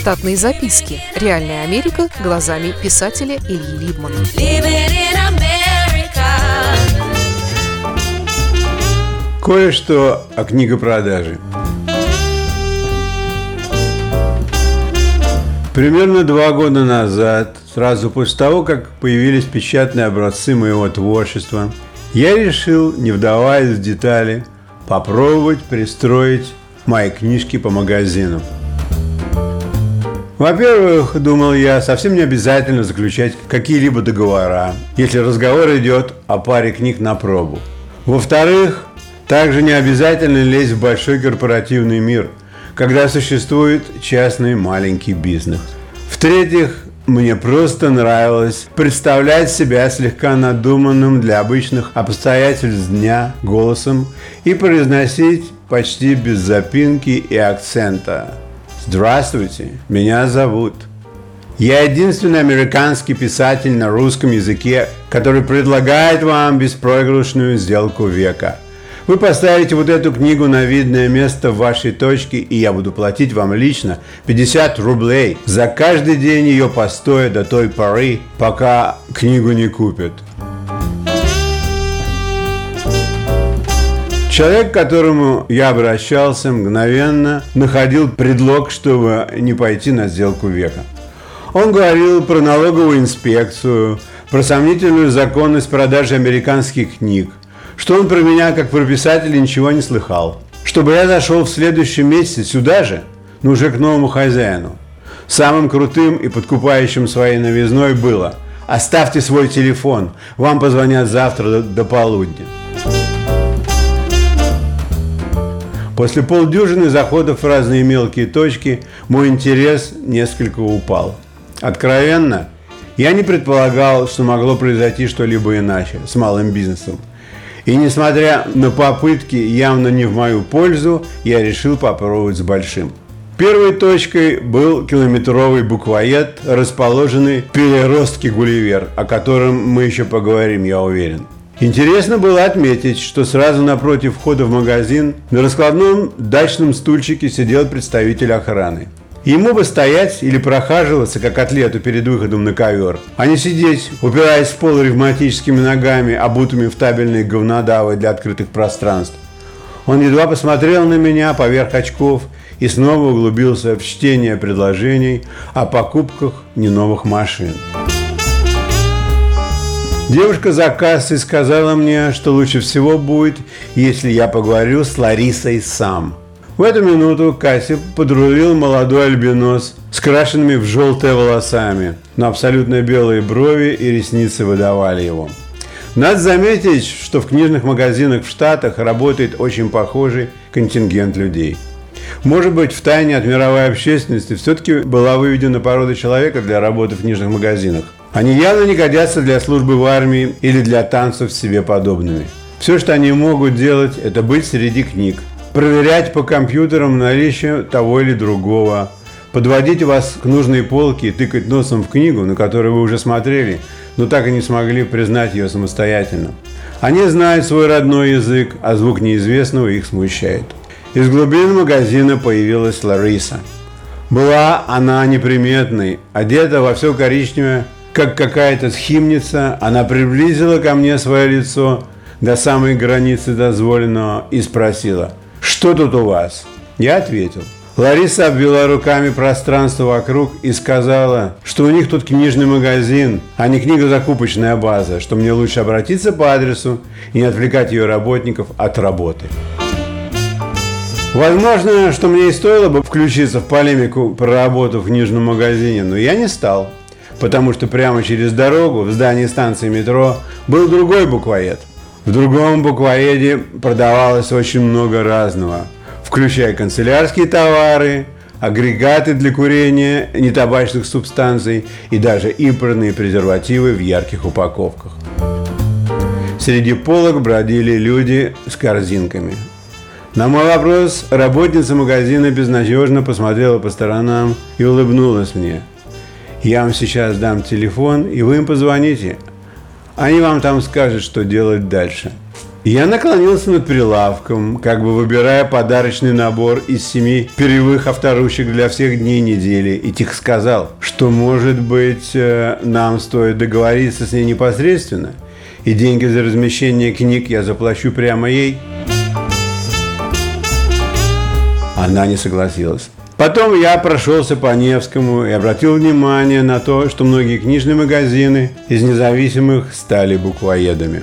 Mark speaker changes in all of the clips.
Speaker 1: Штатные записки. Реальная Америка глазами писателя Ильи Либмана.
Speaker 2: Кое-что о книгопродаже. Примерно два года назад, сразу после того, как появились печатные образцы моего творчества, я решил, не вдаваясь в детали, попробовать пристроить мои книжки по магазину. Во-первых, думал я, совсем не обязательно заключать какие-либо договора, если разговор идет о паре книг на пробу. Во-вторых, также не обязательно лезть в большой корпоративный мир, когда существует частный маленький бизнес. В-третьих, мне просто нравилось представлять себя слегка надуманным для обычных обстоятельств дня голосом и произносить почти без запинки и акцента. Здравствуйте, меня зовут. Я единственный американский писатель на русском языке, который предлагает вам беспроигрышную сделку века – вы поставите вот эту книгу на видное место в вашей точке, и я буду платить вам лично 50 рублей за каждый день ее постоя до той поры, пока книгу не купят. Человек, к которому я обращался, мгновенно находил предлог, чтобы не пойти на сделку века. Он говорил про налоговую инспекцию, про сомнительную законность продажи американских книг, что он про меня, как про писателя, ничего не слыхал. Чтобы я зашел в следующем месяце сюда же, но уже к новому хозяину. Самым крутым и подкупающим своей новизной было «Оставьте свой телефон, вам позвонят завтра до, до полудня». После полдюжины заходов в разные мелкие точки мой интерес несколько упал. Откровенно, я не предполагал, что могло произойти что-либо иначе с малым бизнесом – и несмотря на попытки явно не в мою пользу, я решил попробовать с большим. Первой точкой был километровый буквоед, расположенный в переростке Гулливер, о котором мы еще поговорим, я уверен. Интересно было отметить, что сразу напротив входа в магазин на раскладном дачном стульчике сидел представитель охраны. Ему бы стоять или прохаживаться, как атлету перед выходом на ковер, а не сидеть, упираясь в пол ревматическими ногами, обутыми в табельные говнодавы для открытых пространств. Он едва посмотрел на меня поверх очков и снова углубился в чтение предложений о покупках не новых машин. Девушка за кассой сказала мне, что лучше всего будет, если я поговорю с Ларисой сам – в эту минуту Касси подрулил молодой альбинос с крашенными в желтые волосами, но абсолютно белые брови и ресницы выдавали его. Надо заметить, что в книжных магазинах в Штатах работает очень похожий контингент людей. Может быть, в тайне от мировой общественности все-таки была выведена порода человека для работы в книжных магазинах. Они явно не годятся для службы в армии или для танцев с себе подобными. Все, что они могут делать, это быть среди книг, проверять по компьютерам наличие того или другого, подводить вас к нужной полке и тыкать носом в книгу, на которую вы уже смотрели, но так и не смогли признать ее самостоятельно. Они знают свой родной язык, а звук неизвестного их смущает. Из глубин магазина появилась Лариса. Была она неприметной, одета во все коричневое, как какая-то схимница, она приблизила ко мне свое лицо до самой границы дозволенного и спросила – что тут у вас? Я ответил. Лариса обвела руками пространство вокруг и сказала, что у них тут книжный магазин, а не книгозакупочная база, что мне лучше обратиться по адресу и не отвлекать ее работников от работы. Возможно, что мне и стоило бы включиться в полемику про работу в книжном магазине, но я не стал, потому что прямо через дорогу в здании станции метро был другой буквоед. В другом буквоеде продавалось очень много разного, включая канцелярские товары, агрегаты для курения нетабачных субстанций и даже импортные презервативы в ярких упаковках. Среди полок бродили люди с корзинками. На мой вопрос работница магазина безнадежно посмотрела по сторонам и улыбнулась мне. «Я вам сейчас дам телефон, и вы им позвоните, они вам там скажут, что делать дальше. Я наклонился над прилавком, как бы выбирая подарочный набор из семи перьевых авторучек для всех дней недели, и тихо сказал, что, может быть, э, нам стоит договориться с ней непосредственно, и деньги за размещение книг я заплачу прямо ей. Она не согласилась. Потом я прошелся по Невскому и обратил внимание на то, что многие книжные магазины из независимых стали буквоедами.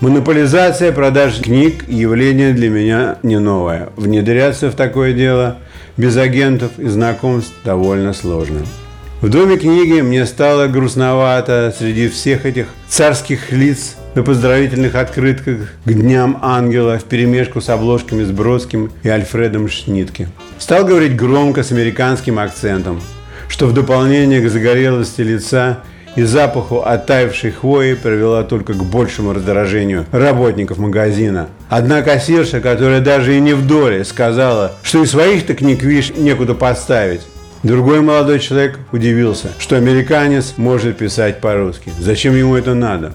Speaker 2: Монополизация продаж книг – явление для меня не новое. Внедряться в такое дело без агентов и знакомств довольно сложно. В Доме книги мне стало грустновато среди всех этих царских лиц на поздравительных открытках к Дням Ангела в перемешку с обложками с Бродским и Альфредом Шнитке. Стал говорить громко с американским акцентом, что в дополнение к загорелости лица и запаху оттаившей хвои привела только к большему раздражению работников магазина. Одна кассирша, которая даже и не в доле, сказала, что и своих-то книг, видишь, некуда поставить. Другой молодой человек удивился, что американец может писать по-русски. Зачем ему это надо?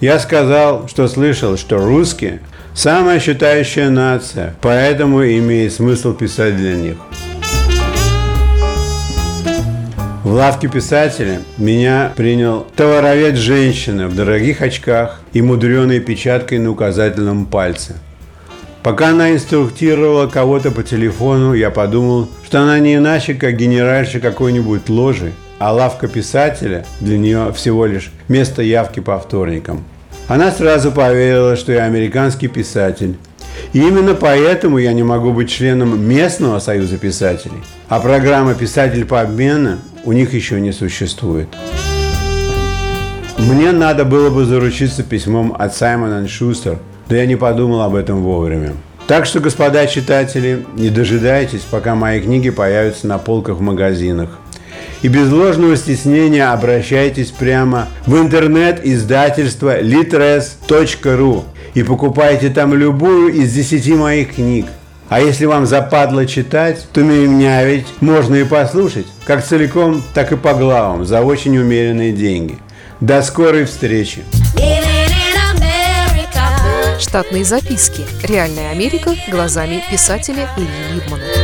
Speaker 2: Я сказал, что слышал, что русские – самая считающая нация, поэтому имеет смысл писать для них. В лавке писателя меня принял товаровед женщина в дорогих очках и мудреной печаткой на указательном пальце. Пока она инструктировала кого-то по телефону, я подумал, что она не иначе, как генеральша какой-нибудь ложи, а лавка писателя для нее всего лишь место явки по вторникам. Она сразу поверила, что я американский писатель, и именно поэтому я не могу быть членом местного союза писателей. А программа «Писатель по обмену» у них еще не существует. Мне надо было бы заручиться письмом от Саймона Шустер, но я не подумал об этом вовремя. Так что, господа читатели, не дожидайтесь, пока мои книги появятся на полках в магазинах. И без ложного стеснения обращайтесь прямо в интернет издательство litres.ru и покупайте там любую из десяти моих книг. А если вам западло читать, то меня ведь можно и послушать, как целиком, так и по главам, за очень умеренные деньги. До скорой встречи!
Speaker 1: Штатные записки. Реальная Америка глазами писателя Ильи Либмана.